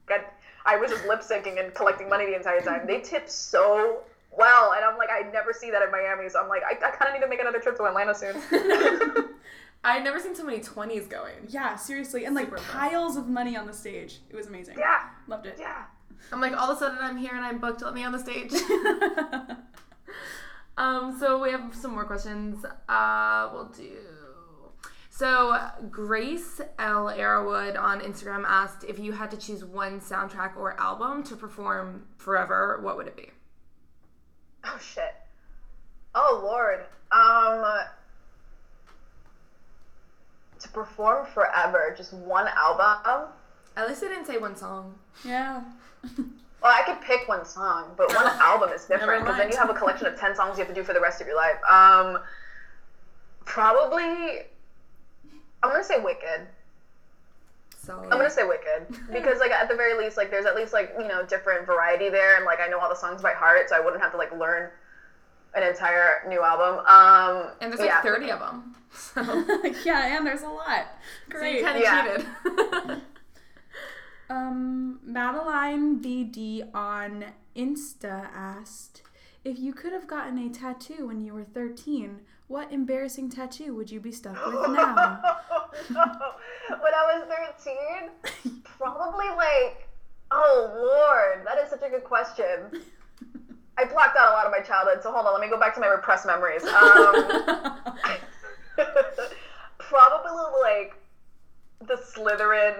God, I was just lip syncing and collecting money the entire time. They tip so well, and I'm like, I never see that in Miami, so I'm like, I, I kind of need to make another trip to Atlanta soon. *laughs* *laughs* I've never seen so many 20s going. Yeah, seriously. And like Super fun. piles of money on the stage. It was amazing. yeah, Loved it. yeah. I'm like, all of a sudden I'm here and I'm booked. Let me on the stage. *laughs* um, so we have some more questions. Uh, we'll do. So Grace L. Arrowwood on Instagram asked if you had to choose one soundtrack or album to perform forever, what would it be? Oh shit. Oh lord. Um. To perform forever, just one album. At least I didn't say one song. yeah. *laughs* Well, I could pick one song, but one *laughs* album is different because then you have a collection of ten songs you have to do for the rest of your life. Um, probably. I'm gonna say Wicked. So I'm gonna say Wicked because, like, at the very least, like, there's at least like you know different variety there, and like I know all the songs by heart, so I wouldn't have to like learn an entire new album. Um, and there's like yeah. 30 of them. So, so *laughs* yeah, and there's a lot. you Great. kind of Yeah. cheated. *laughs* Um, Madeline BD on Insta asked if you could have gotten a tattoo when you were 13, what embarrassing tattoo would you be stuck with *laughs* now? when I was 13, probably like, oh lord, that is such a good question. I blocked out a lot of my childhood, so hold on, let me go back to my repressed memories. Um, *laughs* probably like the Slytherin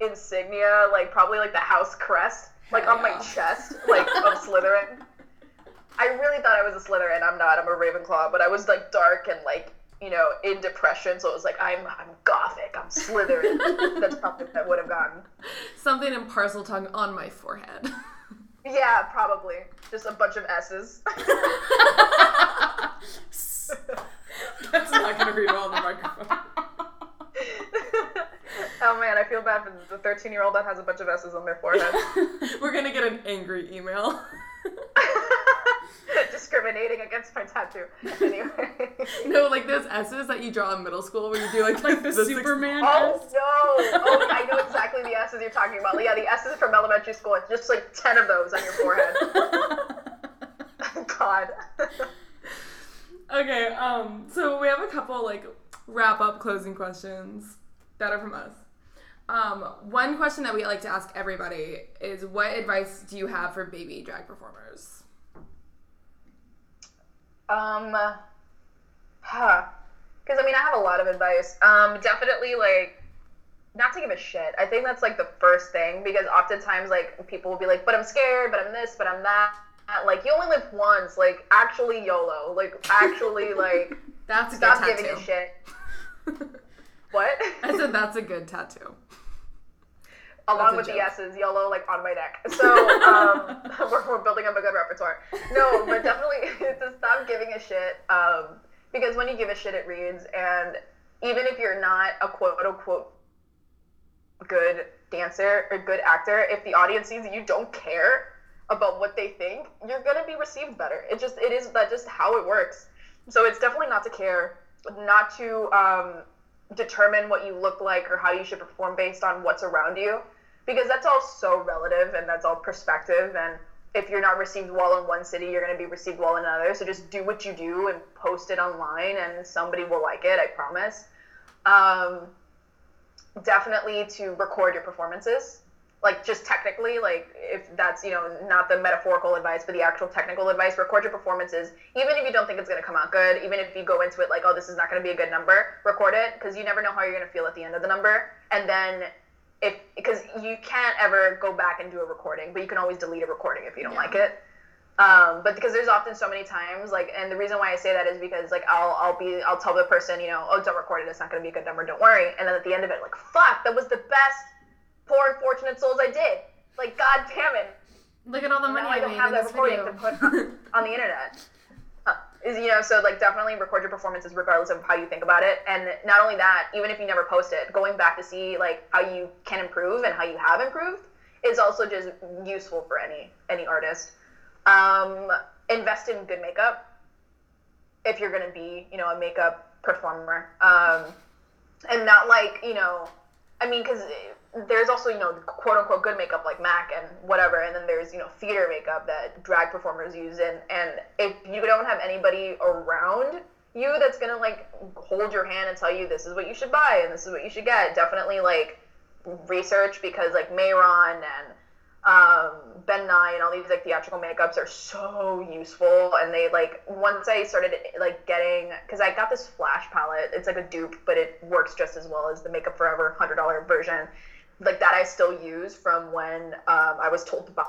insignia, like probably like the house crest, like Hell on my chest, like of Slytherin. I really thought I was a Slytherin. I'm not. I'm a Ravenclaw, but I was like dark and like you know in depression, so it was like I'm I'm gothic. I'm Slytherin. *laughs* That's probably what I would have gotten. Something in Parseltongue on my forehead. *laughs* Yeah, probably just a bunch of S's. *laughs* That's not gonna read well on the microphone. oh man, I feel bad for the 13 year old that has a bunch of S's on their forehead. We're gonna get an angry email. *laughs* Discriminating against my tattoo. Anyway. no, like those S's that you draw in middle school where you do like like *laughs* the six- Superman Oh S? no! Oh, I know exactly the S's you're talking about. Yeah, the S's from elementary school. It's just like ten of those on your forehead. *laughs* God. okay, um, so we have a couple like wrap up closing questions that are from us. Um, one question that we like to ask everybody is what advice do you have for baby drag performers? Um, huh. Because I mean, I have a lot of advice. Um, definitely like not to give a shit. I think that's like the first thing because oftentimes like people will be like, "But I'm scared. But I'm this. But I'm that." Like you only live once. Like actually YOLO. Like actually *laughs* like That's a stop giving a shit. *laughs* What? I said that's a good tattoo. along with the joke. S's, YOLO, like on my neck. So um, *laughs* we're, we're building up a good repertoire. No, but definitely stop giving a shit. Um, because when you give a shit, it reads. And even if you're not a quote unquote good dancer or good actor, if the audience sees that you don't care about what they think, you're gonna be received better. It just it is that just how it works. So it's definitely not to care, not to um, determine what you look like or how you should perform based on what's around you, because that's all so relative and that's all perspective. And if you're not received well in one city, you're gonna be received well in another. So just do what you do and post it online, and somebody will like it. I promise. Um, definitely to record your performances like just technically like if that's you know not the metaphorical advice but the actual technical advice record your performances even if you don't think it's going to come out good even if you go into it like oh this is not going to be a good number record it because you never know how you're going to feel at the end of the number and then if because you can't ever go back and do a recording but you can always delete a recording if you don't Yeah. like it um, but because there's often so many times like and the reason why i say that is because like i'll i'll be i'll tell the person you know oh don't record it it's not going to be a good number don't worry and then at the end of it like fuck that was the best poor unfortunate souls i did like god damn it Look at all the money now I don't have in that this recording video. to put *laughs* on, on the internet. Is you know so like definitely record your performances regardless of how you think about it. And not only that even if you never post it going back to see like how you can improve and how you have improved is also just useful for any any artist. Um, invest in good makeup if you're going to be you know a makeup performer. Um, and not like you know i mean because there's also you know quote unquote good makeup like mac and whatever and then there's you know theater makeup that drag performers use and and if you don't have anybody around you that's gonna like hold your hand and tell you this is what you should buy and this is what you should get definitely like research because like Mehron and um, Ben Nye and all these like theatrical makeups are so useful and they like once I started like getting because I got this flash palette it's like a dupe but it works just as well as the Makeup Forever hundred dollar version like that I still use from when um, I was told to buy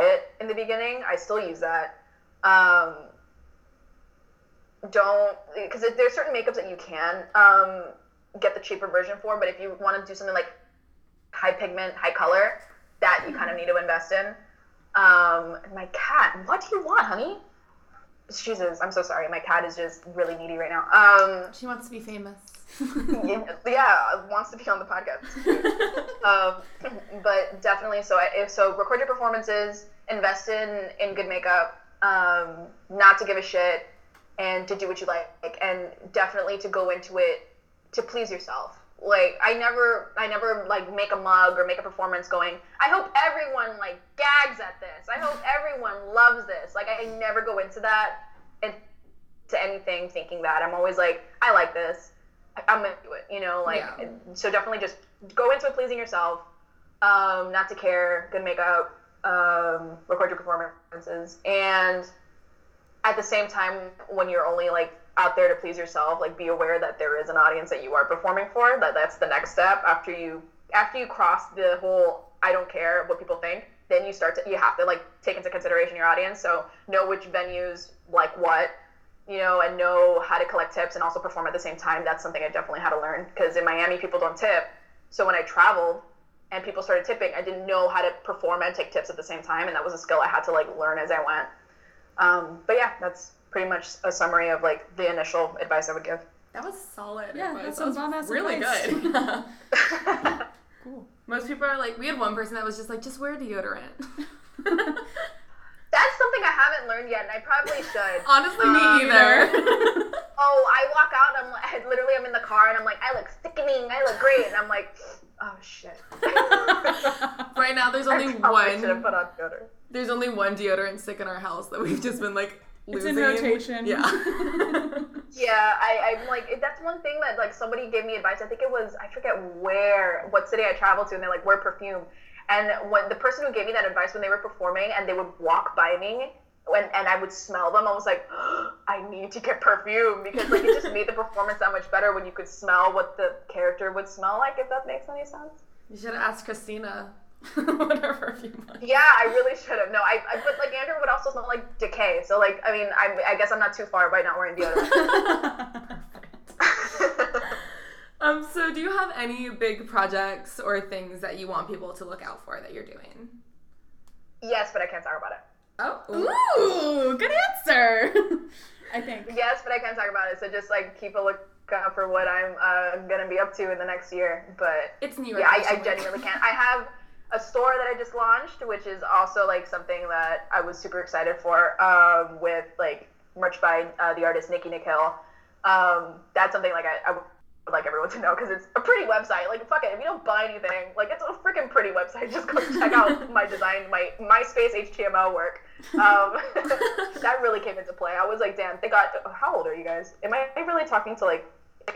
it in the beginning I still use that um, don't because there's certain makeups that you can um, get the cheaper version for but if you want to do something like high pigment high color that you kind of need to invest in. Um, my cat, what do you want, honey? Jesus, I'm so sorry. My cat is just really needy right now. Um, She wants to be famous. yeah, yeah, wants to be on the podcast. *laughs* um, but definitely, so I, so record your performances, invest in in good makeup, um, not to give a shit, and to do what you like, and definitely to go into it to please yourself like I never I never like make a mug or make a performance going, I hope everyone like gags at this. I hope everyone loves this. Like I never go into that and to anything thinking that. I'm always like, I like this. I'm gonna do it, you know, like Yeah. so definitely just go into it pleasing yourself, um, not to care, good makeup, um, record your performances and at the same time when you're only like out there to please yourself like be aware that there is an audience that you are performing for that that's the next step. After you after you cross the whole i don't care what people think then you start to you have to like take into consideration your audience. So know which venues like what you know and know how to collect tips and also perform at the same time. That's something i definitely had to learn because in miami people don't tip. So when i traveled and people started tipping i didn't know how to perform and take tips at the same time. And that was a skill i had to like learn as i went. Um, but yeah that's pretty much a summary of like the initial advice I would give. That was solid. Yeah, advice. that's That some was really advice. good. *laughs* *laughs* Cool. Most people are like, we had one person that was just like, just wear deodorant. *laughs* That's something I haven't learned yet, and I probably should. Honestly, Me me either. Oh, I walk out, I'm like, I literally, I'm in the car, and I'm like, I look sickening, I look great, and I'm like, oh shit. right now, there's only I probably should have one. put on deodorant. There's only one deodorant stick in our house that we've just been like It's losing. in rotation. Yeah. *laughs* Yeah, I, I'm like, that's one thing that like somebody gave me advice. I think it was, I forget where, what city I traveled to, and they're like, wear perfume. And when the person who gave me that advice when they were performing and they would walk by me when and I would smell them, I was like, *gasps* I need to get perfume because like it just made the performance that much better when you could smell what the character would smell like, if that makes any sense. you should ask Christina *laughs* what her perfume was. Yeah, I really should have. No, I, I but like Andrew would also smell like decay. So like, I mean, I, I guess I'm not too far by not wearing deodorant. *laughs* Um, so do you have any big projects or things that you want people to look out for that you're doing? yes, but I can't talk about it. Oh, Ooh, good answer. *laughs* I think. Yes, but I can't talk about it. So just like keep a lookout for what I'm uh, gonna be up to in the next year. But it's New York. yeah, I, I genuinely can't. I have a store that I just launched, which is also like something that I was super excited for. Um, with like merch by uh, the artist Nikki Nikhil. Um, that's something like I, I would like everyone to know because it's a pretty website. Like fuck it, if you don't buy anything, like it's a freaking pretty website. *laughs* Just go check out *laughs* my design, my MySpace HTML work. Um, *laughs* that really came into play. I was like, damn, they got. How old are you guys? Am I really talking to like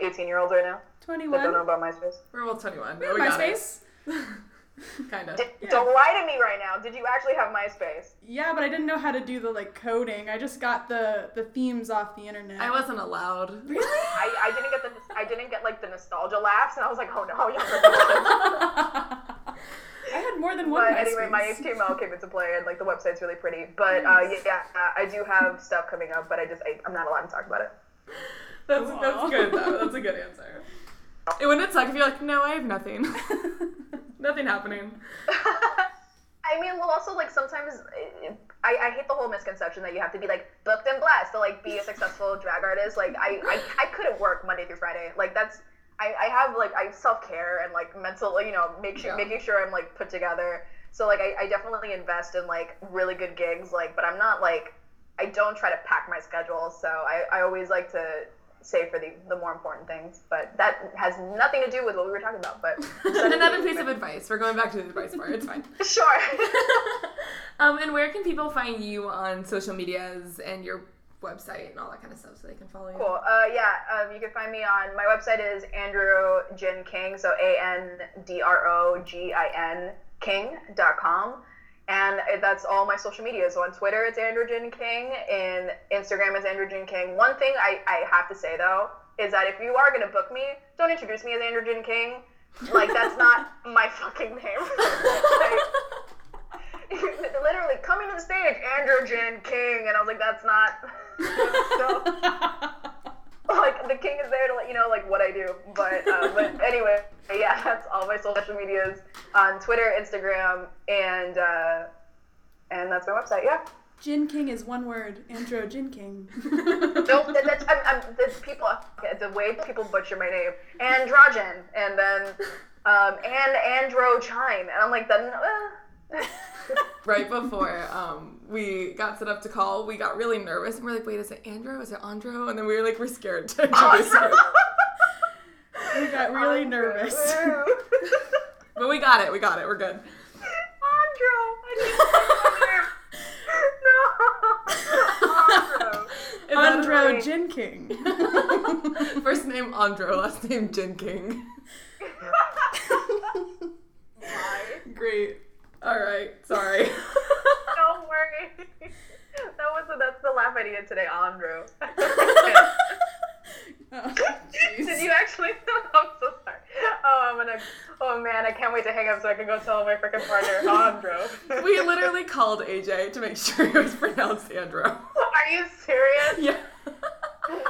18 year olds right now that don't know about MySpace? We're all 21. We but have we. MySpace. *laughs* kind of. D- Don't lie to me right now. Did you actually have MySpace? Yeah, but I didn't know how to do the like coding. I just got the the themes off the internet. I wasn't allowed. *laughs* really. I, I didn't get the I didn't get like the nostalgia laughs, and I was like, oh no, younger. *laughs* I had more than one. But anyway, my HTML came into play, and like the website's really pretty. But uh, yeah, yeah, I do have stuff coming up, but I just I, I'm not allowed to talk about it. That's Aw. that's good though. That's a good answer. It wouldn't suck if you're like, no, I have nothing. *laughs* nothing happening. *laughs* I mean, well, also like sometimes I, I hate the whole misconception that you have to be like booked and blessed to like be a successful drag artist. Like I, I, I couldn't work Monday through Friday. Like that's I, I have like I self care and like mental you know make sure Yeah. making sure I'm like put together. So like I, I definitely invest in like really good gigs. Like, but I'm not like I don't try to pack my schedule. So I, I always like to save for the the more important things. But that has nothing to do with what we were talking about. But *laughs* Another piece of advice. We're going back to the advice part. It's fine. *laughs* sure. *laughs* um, and where can people find you on social medias and your website and all that kind of stuff so they can follow you? Cool. Uh, yeah, um, you can find me on my website is Andrew Jin King, so A N D R O G I N King.com. And that's all my social media. So on Twitter, it's Andrew Jin King. And Instagram is Andrew Jin King. One thing I, I have to say, though, is that if you are going to book me, don't introduce me as Andrew Jin King. Like, that's *laughs* not my fucking name. *laughs* like, *laughs* literally, coming to the stage, Andrew Jin King. And I was like, that's not. so, *laughs* like the king is there to let you know like what I do. But uh, but *laughs* anyway, yeah, that's all my social medias on Twitter, Instagram, and uh, and that's my website. Yeah. Jin King is one word. Andro Jin King. *laughs* No, that, that's I'm, I'm, the people. okay, The way people butcher my name, androgen, and then um, and andro chime, and I'm like then. Uh, *laughs* right before um, we got set up to call, we got really nervous and we're like, wait, is it Andro? Is it Andro? And then we were like, we're scared to introduce you. *laughs* We got really nervous. *laughs* But we got it. We got it. We're good. Andro! I need to say my name. No. Andro. Andro right? Jin King. First name Andro, last name Jin King. Great. All right. Sorry. *laughs* Don't worry. That was the, that's the laugh I needed today, Andrew. *laughs* *laughs* Oh, Did you actually? I'm so sorry. Oh, I'm gonna. Oh man, I can't wait to hang up so I can go tell my freaking partner, Andrew. we literally called AJ to make sure it was pronounced Andrew. Are you serious? Yeah.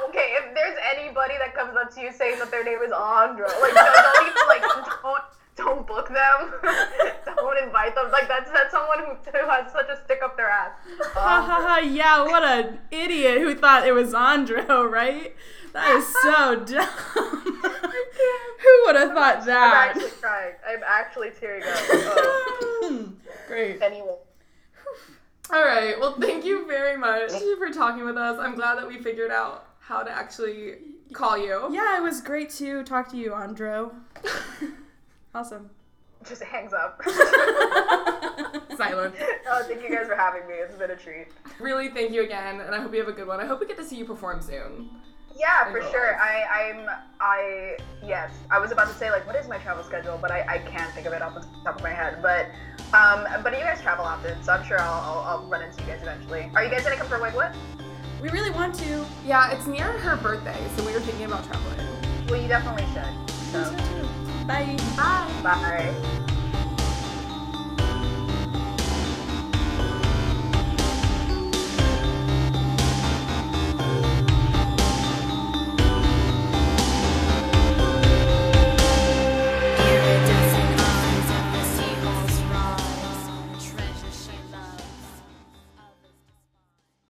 Okay, if there's anybody that comes up to you saying that their name is Andrew, like don't, don't even like don't don't book them. *laughs* don't invite them. Like that's that's someone who, who has such a stick up their ass. Ha ha Andro. ha! Yeah, what an idiot who thought it was Andro, *laughs* right? That is so *laughs* dumb. who would have thought I'm that? actually crying. I'm actually tearing up. Oh. Great. Anyway. All right. Well, thank you very much for talking with us. I'm glad that we figured out how to actually call you. Yeah, it was great to talk to you, Andro. Awesome. Just hangs up. *laughs* Silent. oh, thank you guys for having me. It's been a treat. Really, thank you again, and I hope you have a good one. I hope we get to see you perform soon. Yeah, for sure. you. I, I'm, I, yes. I was about to say like, what is my travel schedule, but I, I can't think of it off the top of my head. But, um, but you guys travel often, so I'm sure I'll, I'll, I'll run into you guys eventually. Are you guys gonna come for Wigwood? We really want to. Yeah, it's near her birthday, so we were thinking about traveling. Well, you definitely should. So, Bye. Bye. bye.